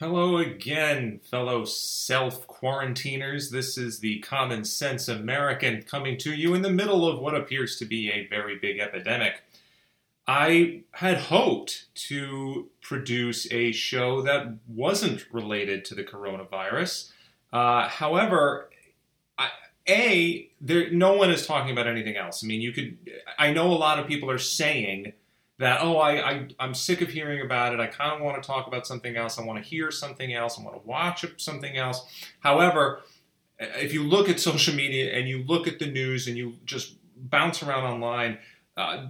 Hello again, fellow self quarantiners. This is the Common Sense American coming to you in the middle of what appears to be a very big epidemic. I had hoped to produce a show that wasn't related to the coronavirus. Uh, however, a there no one is talking about anything else. I mean, you could. I know a lot of people are saying that oh I, I i'm sick of hearing about it. I kind of want to talk about something else. I want to hear something else. I want to watch something else. However if you look at social media and you look at the news and you just bounce around online uh,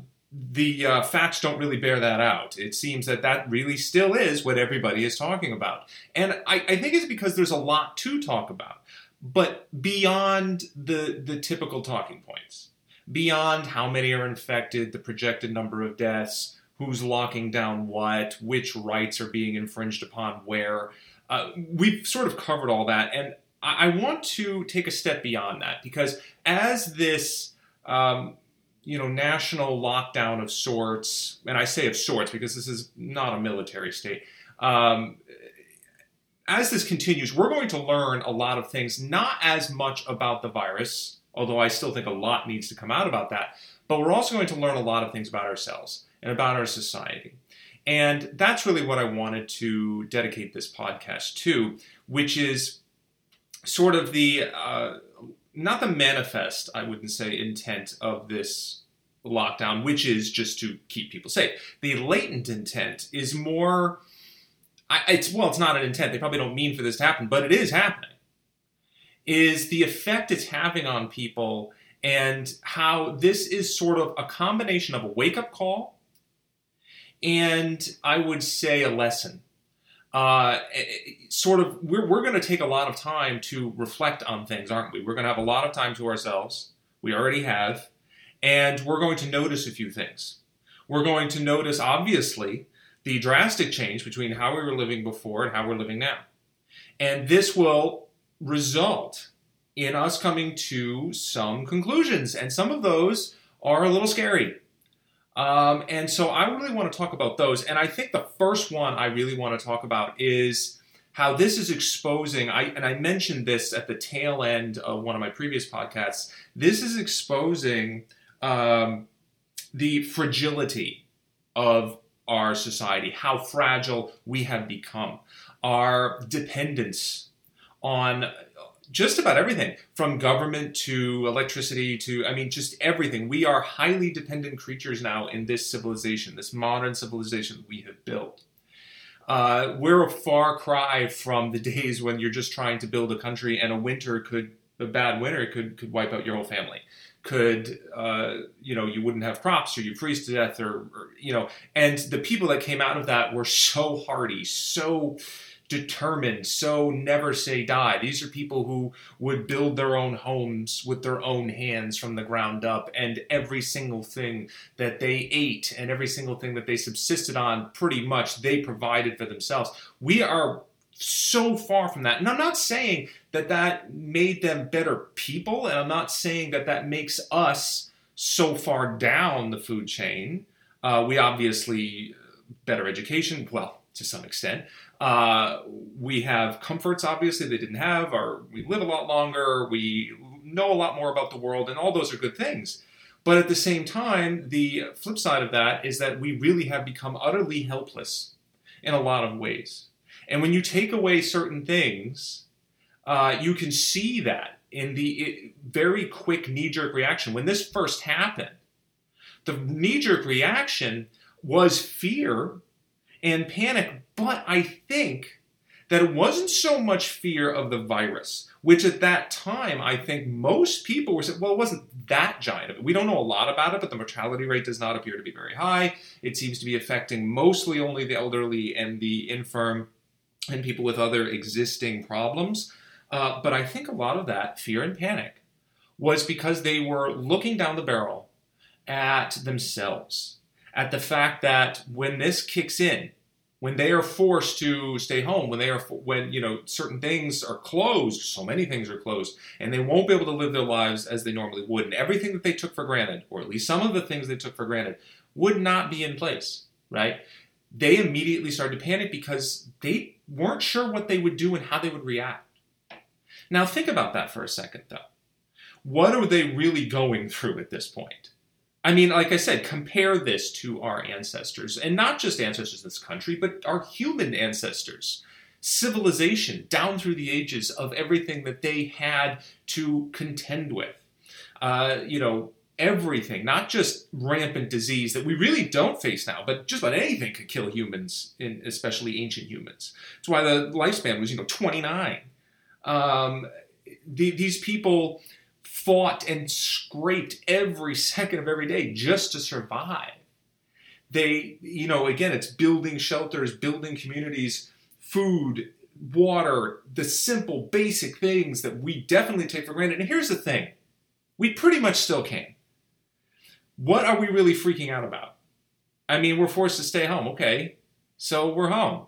the uh, facts don't really bear that out. It seems that that really still is what everybody is talking about. And I, I think it's because there's a lot to talk about, but beyond the, the typical talking points beyond how many are infected, the projected number of deaths, who's locking down what, which rights are being infringed upon where. Uh, we've sort of covered all that, and I, I, want to take a step beyond that because as this um, you know national lockdown of sorts, and I say of sorts because this is not a military state. Um, as this continues, we're going to learn a lot of things, not as much about the virus, although I still think a lot needs to come out about that. But we're also going to learn a lot of things about ourselves and about our society. And that's really what I wanted to dedicate this podcast to, which is sort of the, uh, not the manifest, I wouldn't say, intent of this lockdown, which is just to keep people safe. The latent intent is more, it's, well, it's not an intent. They probably don't mean for this to happen, but it is happening is the effect it's having on people and how this is sort of a combination of a wake up call and I would say a lesson. Uh, sort of, we're, we're going to take a lot of time to reflect on things, aren't we? We're going to have a lot of time to ourselves. We already have. And we're going to notice a few things. We're going to notice, obviously, the drastic change between how we were living before and how we're living now. And this will result in us coming to some conclusions, and some of those are a little scary. Um, and so I really want to talk about those. And I think the first one I really want to talk about is how this is exposing. I and I mentioned this at the tail end of one of my previous podcasts. This is exposing um, the fragility of our society, how fragile we have become, our dependence on just about everything from government to electricity to, I mean, just everything. We are highly dependent creatures now in this civilization, this modern civilization we have built. Uh, we're a far cry from the days when you're just trying to build a country and a winter could, a bad winter could, could wipe out your whole family. Could, uh, you know, you wouldn't have crops or you freeze to death or, or, you know, and the people that came out of that were so hardy, so, determined, so never say die. These are people who would build their own homes with their own hands from the ground up, and every single thing that they ate and every single thing that they subsisted on, pretty much they provided for themselves. We are so far from that. And I'm not saying that that made them better people, and I'm not saying that that makes us so far down the food chain. Uh, we obviously better education, well, to some extent. Uh, we have comforts, obviously, they didn't have. Our, we live a lot longer. We know a lot more about the world, and all those are good things. But at the same time, the flip side of that is that we really have become utterly helpless in a lot of ways. And when you take away certain things, uh, you can see that in the very quick knee jerk reaction. When this first happened, the knee jerk reaction was fear and panic. But I think that it wasn't so much fear of the virus, which at that time I think most people were saying, well, it wasn't that giant of it. We don't know a lot about it, but the mortality rate does not appear to be very high. It seems to be affecting mostly only the elderly and the infirm and people with other existing problems. Uh, but I think a lot of that fear and panic was because they were looking down the barrel at themselves at the fact that when this kicks in, when they are forced to stay home, when they are when you know certain things are closed, so many things are closed, and they won't be able to live their lives as they normally would, and everything that they took for granted, or at least some of the things they took for granted, would not be in place, right? They immediately started to panic because they weren't sure what they would do and how they would react. Now, think about that for a second, though. What are they really going through at this point? I mean, like I said, compare this to our ancestors, and not just ancestors in this country, but our human ancestors. Civilization down through the ages of everything that they had to contend with. Uh, you know, everything, not just rampant disease that we really don't face now, but just about anything could kill humans, especially ancient humans. That's why the lifespan was, you know, 29. Um, the, these people fought and scraped every second of every day just to survive. They, you know, again, it's building shelters, building communities, food, water, the simple, basic things that we definitely take for granted. And here's the thing we pretty much still can. What are we really freaking out about? I mean, we're forced to stay home. Okay, so we're home.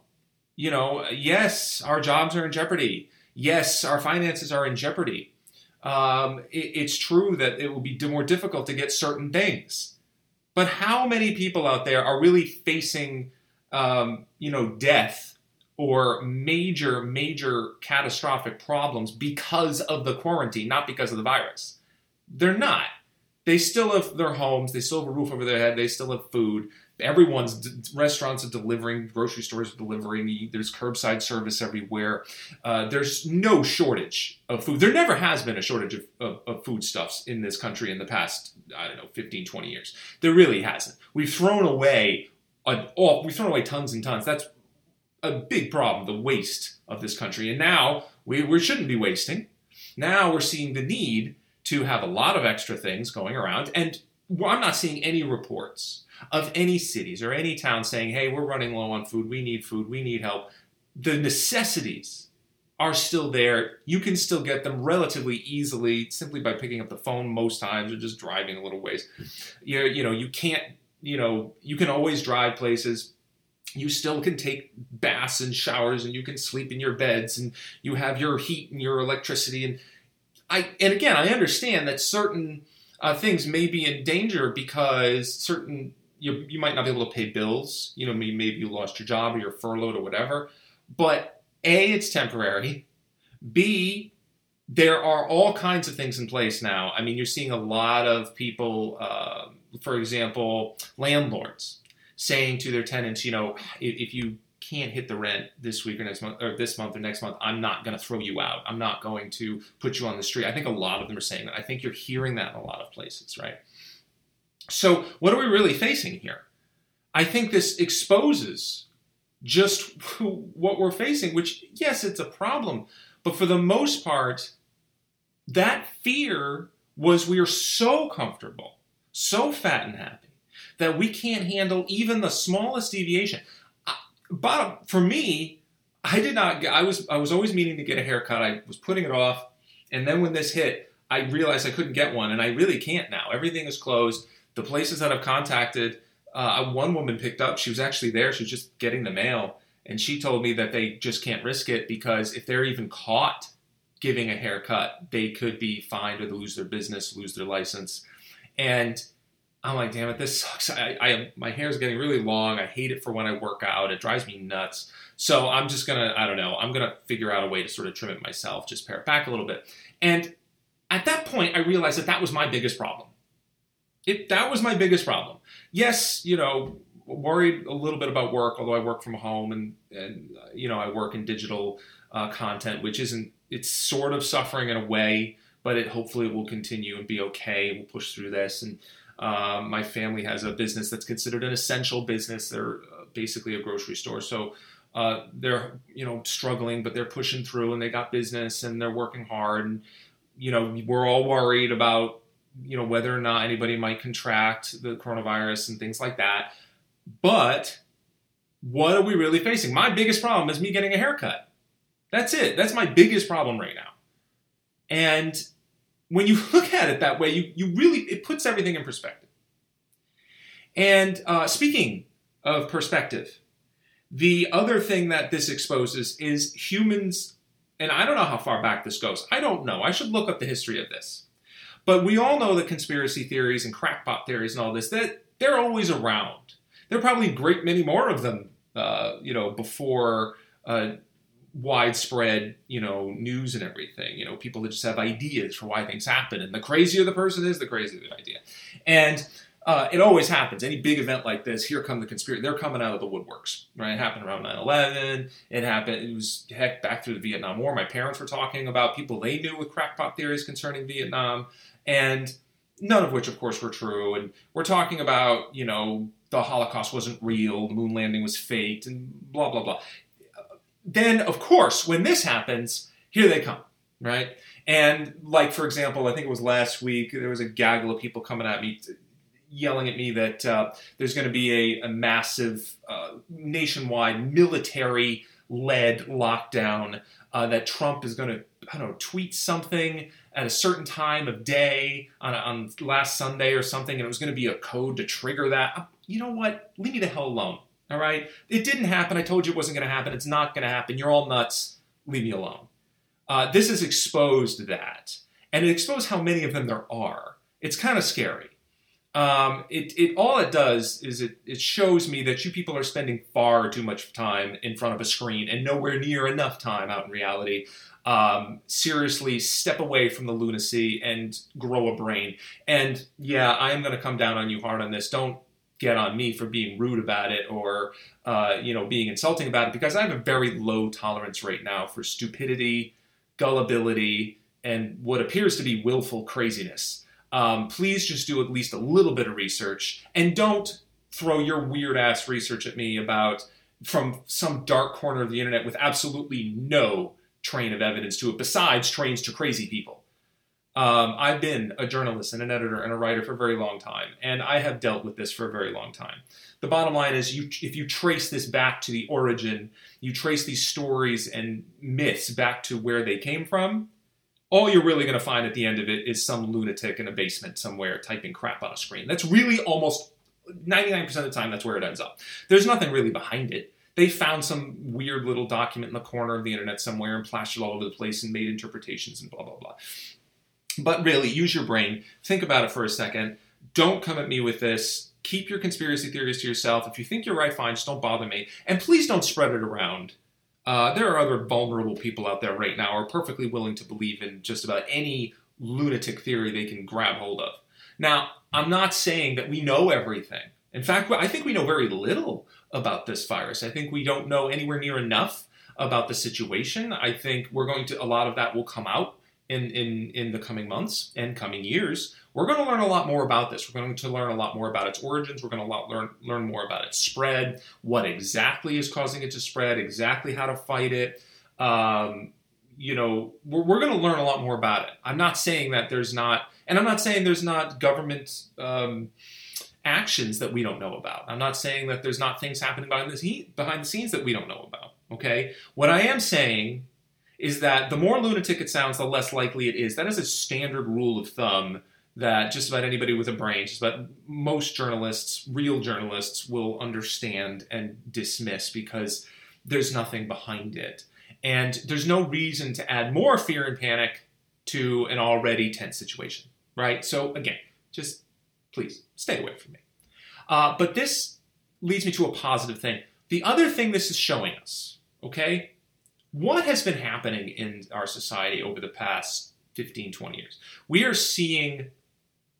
You know, yes, our jobs are in jeopardy. Yes, our finances are in jeopardy um, it, it's true that it will be more difficult to get certain things. But how many people out there are really facing, um, you know, death or major, major catastrophic problems because of the quarantine, not because of the virus? They're not. They still have their homes. They still have a roof over their head. They still have food everyone's d- restaurants are delivering, grocery stores are delivering. There's curbside service everywhere. Uh, there's no shortage of food. There never has been a shortage of, of, of foodstuffs in this country in the past, I don't know, 15, 20 years. There really hasn't. We've thrown away, a, oh, we've thrown away tons and tons. That's a big problem, the waste of this country. And now we, we shouldn't be wasting. Now we're seeing the need to have a lot of extra things going around. And I'm not seeing any reports of any cities or any town saying, hey, we're running low on food, we need food, we need help. The necessities are still there. You can still get them relatively easily simply by picking up the phone most times or just driving a little ways. You, you know, you can't, you know, you can always drive places. You still can take baths and showers and you can sleep in your beds and you have your heat and your electricity and I and again I understand that certain uh, things may be in danger because certain you, you might not be able to pay bills. You know, maybe you lost your job or you're furloughed or whatever. But A, it's temporary. B, there are all kinds of things in place now. I mean, you're seeing a lot of people, uh, for example, landlords saying to their tenants, you know, if, if you can't hit the rent this week or next month or this month or next month, I'm not going to throw you out. I'm not going to put you on the street. I think a lot of them are saying that. I think you're hearing that in a lot of places, right? So, what are we really facing here? I think this exposes just what we're facing, which, yes, it's a problem, but for the most part, that fear was we are so comfortable, so fat and happy, that we can't handle even the smallest deviation. Bottom for me, I did not. I was I was always meaning to get a haircut. I was putting it off, and then when this hit, I realized I couldn't get one, and I really can't now. Everything is closed the places that I've contacted, uh, one woman picked up. She was actually there. She was just getting the mail, and she told me that they just can't risk it because if they're even caught giving a haircut, they could be fined or lose their business, lose their license. And I'm like, damn it, this sucks. I, I my hair's getting really long. I hate it for when I work out. It drives me nuts. So I'm just gonna, I don't know, I'm gonna figure out a way to sort of trim it myself, just pare it back a little bit. And at that point, I realized that that was my biggest problem it that was my biggest problem. Yes, you know, worried a little bit about work, although I work from home and and uh, you know I work in digital uh, content, which isn't it's sort of suffering in a way, but it hopefully will continue and be okay. We'll push through this. And um, my family has a business that's considered an essential business. They're uh, basically a grocery store, so. Uh, they're you know struggling, but they're pushing through, and they got business, and they're working hard, and you know we're all worried about you know whether or not anybody might contract the coronavirus and things like that. But what are we really facing? My biggest problem is me getting a haircut. That's it. That's my biggest problem right now. And when you look at it that way, you, you really it puts everything in perspective. And uh, speaking of perspective, the other thing that this exposes is humans, and I don't know how far back this goes. I don't know. I should look up the history of this. But we all know that conspiracy theories and crackpot theories and all this that they're always around. There are probably a great many more of them, uh, you know, before uh, widespread, you know, news and everything. You know, people that just have ideas for why things happen, and the crazier the person is, the crazier the idea. And uh, it always happens. Any big event like this, here come the conspiracy. They're coming out of the woodworks, right? It happened around 9/11. It happened. It was heck back through the Vietnam War. My parents were talking about people they knew with crackpot theories concerning Vietnam, and none of which, of course, were true. And we're talking about, you know, the Holocaust wasn't real, the moon landing was faked, and blah blah blah. Then, of course, when this happens, here they come, right? And like, for example, I think it was last week, there was a gaggle of people coming at me yelling at me that uh, there's going to be a, a massive uh, nationwide military led lockdown, uh, that Trump is going to, I don't know, tweet something at a certain time of day on, on last Sunday or something, and it was going to be a code to trigger that. You know what? Leave me the hell alone. All right? It didn't happen. I told you it wasn't going to happen. It's not going to happen. You're all nuts. Leave me alone. Uh, this has exposed that. And it exposed how many of them there are. It's kind of scary. Um, it, it all it does is it, it shows me that you people are spending far too much time in front of a screen and nowhere near enough time out in reality. Um, seriously, step away from the lunacy and grow a brain. And yeah, I am going to come down on you hard on this. Don't get on me for being rude about it or uh, you know being insulting about it because I have a very low tolerance right now for stupidity, gullibility, and what appears to be willful craziness um, please just do at least a little bit of research and don't throw your weird ass research at me about from some dark corner of the internet with absolutely no train of evidence to it besides trains to crazy people. Um, I've been a journalist and an editor and a writer for a very long time, and I have dealt with this for a very long time. The bottom line is, you, if you trace this back to the origin, you trace these stories and myths back to where they came from, all you're really going to find at the end of it is some lunatic in a basement somewhere typing crap on a screen. That's really almost 99% of the time that's where it ends up. There's nothing really behind it. They found some weird little document in the corner of the internet somewhere and plastered it all over the place and made interpretations and blah, blah, blah. But really, use your brain. Think about it for a second. Don't come at me with this. Keep your conspiracy theories to yourself. If you think you're right, fine, just don't bother me. And please don't spread it around uh, there are other vulnerable people out there right now who are perfectly willing to believe in just about any lunatic theory they can grab hold of. Now, I'm not saying that we know everything. In fact, I think we know very little about this virus. I think we don't know anywhere near enough about the situation. I think we're going to, a lot of that will come out in, in, in the coming months and coming years. We're going to learn a lot more about this. We're going to learn a lot more about its origins. We're going to learn, learn more about its spread, what exactly is causing it to spread, exactly how to fight it. Um, you know, we're, we're going to learn a lot more about it. I'm not saying that there's not, and I'm not saying there's not government um, actions that we don't know about. I'm not saying that there's not things happening behind the, behind the scenes that we don't know about. Okay? What I am saying is that the more lunatic it sounds, the less likely it is. That is a standard rule of thumb that just about anybody with a brain, just about most journalists, real journalists, will understand and dismiss because there's nothing behind it. And there's no reason to add more fear and panic to an already tense situation, right? So, again, just please stay away from me. Uh, but this leads me to a positive thing. The other thing this is showing us, okay, what has been happening in our society over the past 15, 20 years? We are seeing.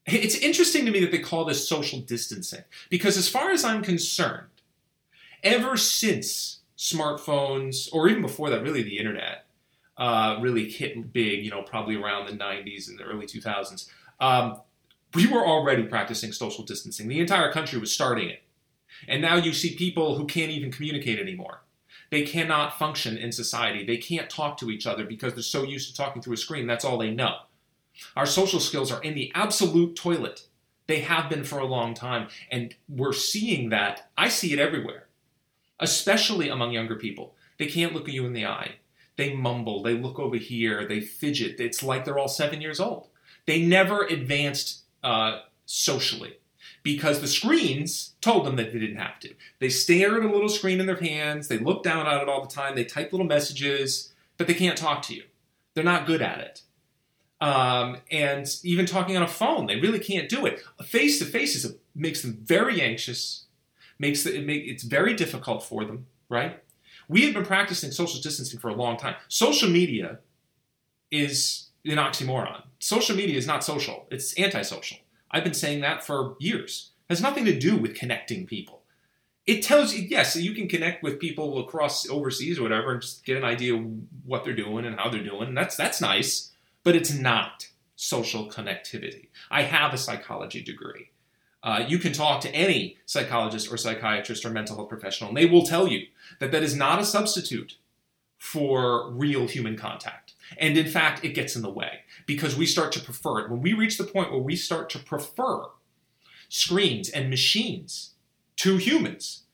It's interesting to me that they call this social distancing because, as far as I'm concerned, ever since smartphones, or even before that, really the internet, uh, really hit big, you know, probably around the 90s and the early 2000s, um, we were already practicing social distancing. The entire country was starting it. And now you see people who can't even communicate anymore. They cannot function in society. They can't talk to each other because they're so used to talking through a screen. That's all they know. Our social skills are in the absolute toilet. They have been for a long time. And we're seeing that. I see it everywhere, especially among younger people. They can't look you in the eye. They mumble. They look over here. They fidget. It's like they're all seven years old. They never advanced uh, socially because the screens told them that they didn't have to. They stare at a little screen in their hands, they look down at it all the time, they type little messages, but they can't talk to you. They're not good at it. Um, and even talking on a phone, they really can't do it. Face to face makes them very anxious, makes it make, it's very difficult for them, right? We have been practicing social distancing for a long time. Social media is an oxymoron. Social media is not social, it's antisocial. I've been saying that for years. It has nothing to do with connecting people. It tells you, yes, you can connect with people across overseas or whatever and just get an idea of what they're doing and how they're doing. That's that's nice, but it's not social connectivity. I have a psychology degree. Uh, you can talk to any psychologist or psychiatrist or mental health professional, and they will tell you that that is not a substitute for real human contact. And in fact, it gets in the way because we start to prefer it. When we reach the point where we start to prefer screens and machines to humans,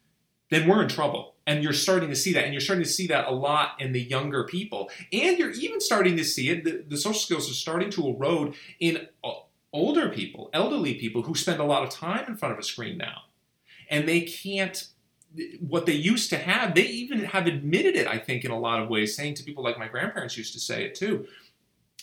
then we're in trouble. And you're starting to see that. And you're starting to see that a lot in the younger people. And you're even starting to see it, the, the social skills are starting to erode in uh, older people, elderly people who spend a lot of time in front of a screen now. And they can't what they used to have, they even have admitted it, I think, in a lot of ways, saying to people like my grandparents used to say it too.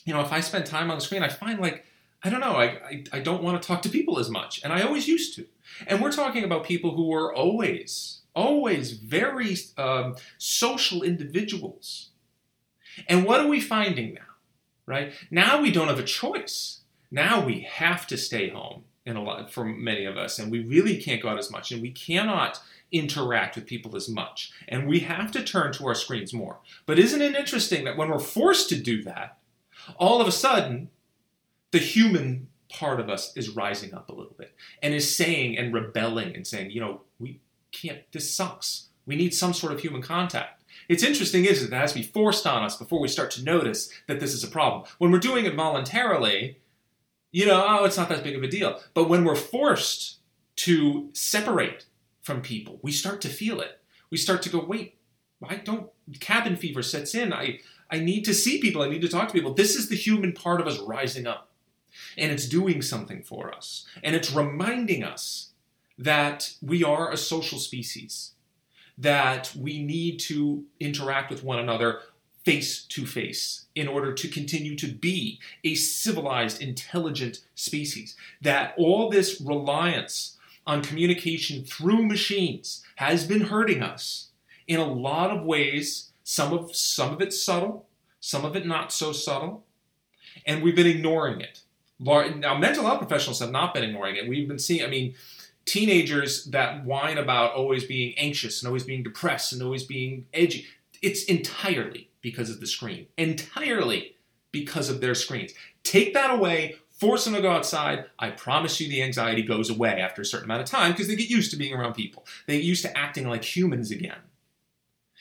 You know, if I spend time on the screen, I find like, I don't know, I, I, I don't want to talk to people as much. And I always used to. And we're talking about people who were always, always very um, social individuals. And what are we finding now? Right? Now we don't have a choice. Now we have to stay home in a lot for many of us, and we really can't go out as much, and we cannot interact with people as much. And we have to turn to our screens more. But isn't it interesting that when we're forced to do that, all of a sudden, the human part of us is rising up a little bit and is saying and rebelling and saying, you know, we can't, this sucks. We need some sort of human contact. It's interesting, isn't it? That has to be forced on us before we start to notice that this is a problem. When we're doing it voluntarily, you know, oh, it's not that big of a deal. But when we're forced to separate from people. We start to feel it. We start to go, wait, I don't, cabin fever sets in. I, I need to see people. I need to talk to people. This is the human part of us rising up. And it's doing something for us. And it's reminding us that we are a social species, that we need to interact with one another face to face in order to continue to be a civilized, intelligent species. That all this reliance on communication through machines has been hurting us in a lot of ways. Some of some of it subtle, some of it not so subtle, and we've been ignoring it. Now, mental health professionals have not been ignoring it. We've been seeing. I mean, teenagers that whine about always being anxious and always being depressed and always being edgy. It's entirely because of the screen. Entirely because of their screens. Take that away, force them to go outside, I promise you the anxiety goes away after a certain amount of time because they get used to being around people. They get used to acting like humans again.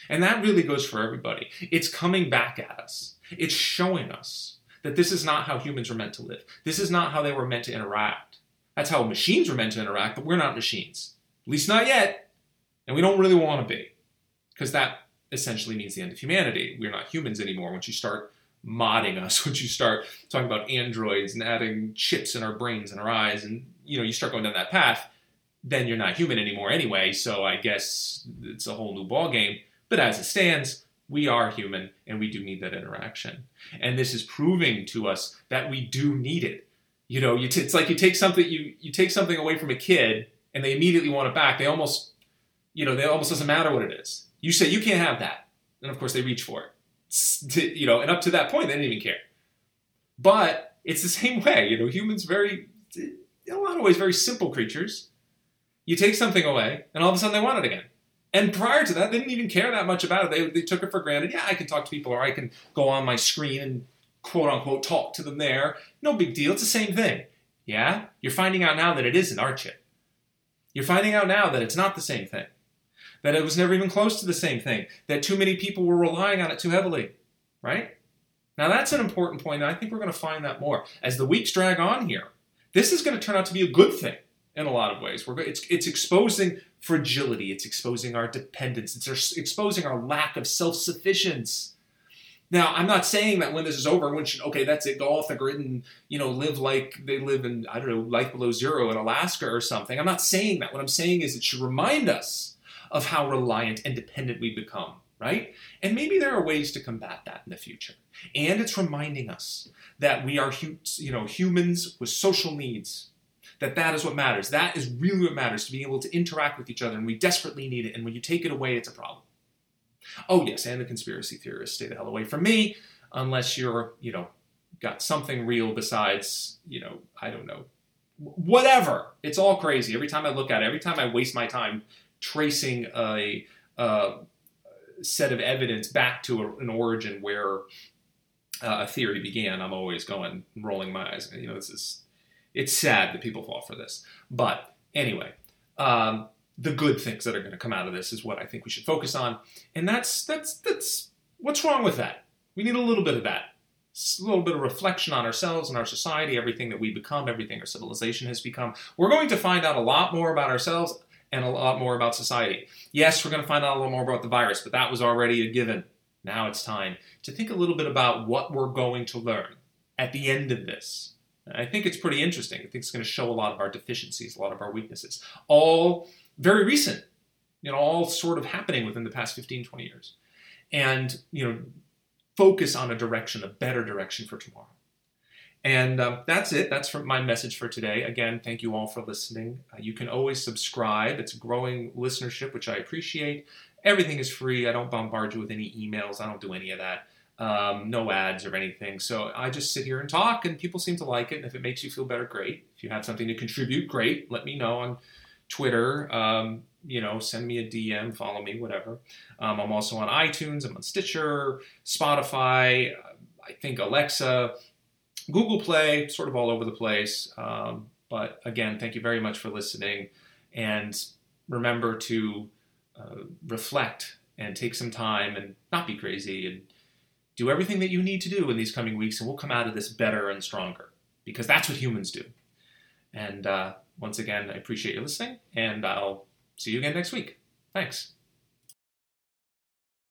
And that really goes for everybody. It's coming back at us. It's showing us that this is not how humans were meant to live. This is not how they were meant to interact. That's how machines were meant to interact, but we're not machines. At least not yet. And we don't really want to be. Because that essentially means the end of humanity. We're not humans anymore once you start modding us once you start talking about androids and adding chips in our brains and our eyes and you know you start going down that path then you're not human anymore anyway so i guess it's a whole new ball game but as it stands we are human and we do need that interaction. And this is proving to us that we do need it. You know you t- it's like you take something you you take something away from a kid and they immediately want it back. They almost you know they almost doesn't matter what it is. You say you can't have that. And of course they reach for it you know, and up to that point, they didn't even care. But it's the same way, you know, humans very, in a lot of ways, very simple creatures. You take something away, and all of a sudden they want it again. And prior to that, they didn't even care that much about it. They, they took it for granted. Yeah, I can talk to people, or I can go on my screen and quote unquote talk to them there. No big deal. It's the same thing. Yeah? You're finding out now that it isn't, aren't you? You're finding out now that it's not the same thing that it was never even close to the same thing, that too many people were relying on it too heavily, right? Now, that's an important point, and I think we're going to find that more. As the weeks drag on here, this is going to turn out to be a good thing in a lot of ways. We're, it's, it's exposing fragility, it's exposing our dependence, it's exposing our lack of self sufficiency. Now, I'm not saying that when this is over, everyone should, okay, that's it, go off the grid and, you know, live like they live in, I don't know, life below zero in Alaska or something. I'm not saying that. What I'm saying is it should remind us of how reliant and dependent we become, right? And maybe there are ways to combat that in the future. And it's reminding us that we are, you know, humans with social needs. That that is what matters. That is really what matters to be able to interact with each other, and we desperately need it. And when you take it away, it's a problem. Oh, yes, and the conspiracy theorists stay the hell away from me unless you're, you know, got something real besides, you know, I don't know, whatever. It's all crazy. Every time I look at it, every time I waste my time tracing a, a set of evidence back to a, an origin where uh, a theory began, I'm always going rolling my eyes. You know, this is it's sad that people fall for this. But anyway, um, the good things that are going to come out of this is what I think we should focus on, and that's that's that's what's wrong with that. We need a little bit of that, a little bit of reflection on ourselves and our society, everything that we become, everything our civilization has become. We're going to find out a lot more about ourselves and a lot more about society. Yes, we're going to find out a little more about the virus, but that was already a given. Now it's time to think a little bit about what we're going to learn at the end of this. I think it's pretty interesting. I think it's going to show a lot of our deficiencies, a lot of our weaknesses, all very recent, you know, all sort of happening within the past 15, 20 years. And, you know, focus on a direction, a better direction for tomorrow. And um, that's it. That's my message for today. Again, thank you all for listening. Uh, you can always subscribe. It's growing listenership, which I appreciate. Everything is free. I don't bombard you with any emails. I don't do any of that. Um, no ads or anything. So I just sit here and talk, and people seem to like it. And if it makes you feel better, great. If you have something to contribute, great. Let me know on Twitter. Um, you know, send me a DM, follow me, whatever. Um, I'm also on iTunes. I'm on Stitcher, Spotify. I think Alexa, Google Play, sort of all over the place. Um, but again, thank you very much for listening, and remember to uh, reflect and take some time and not be crazy and do everything that you need to do in these coming weeks, and we'll come out of this better and stronger because that's what humans do. And uh, once again, I appreciate you listening, and I'll see you again next week. Thanks.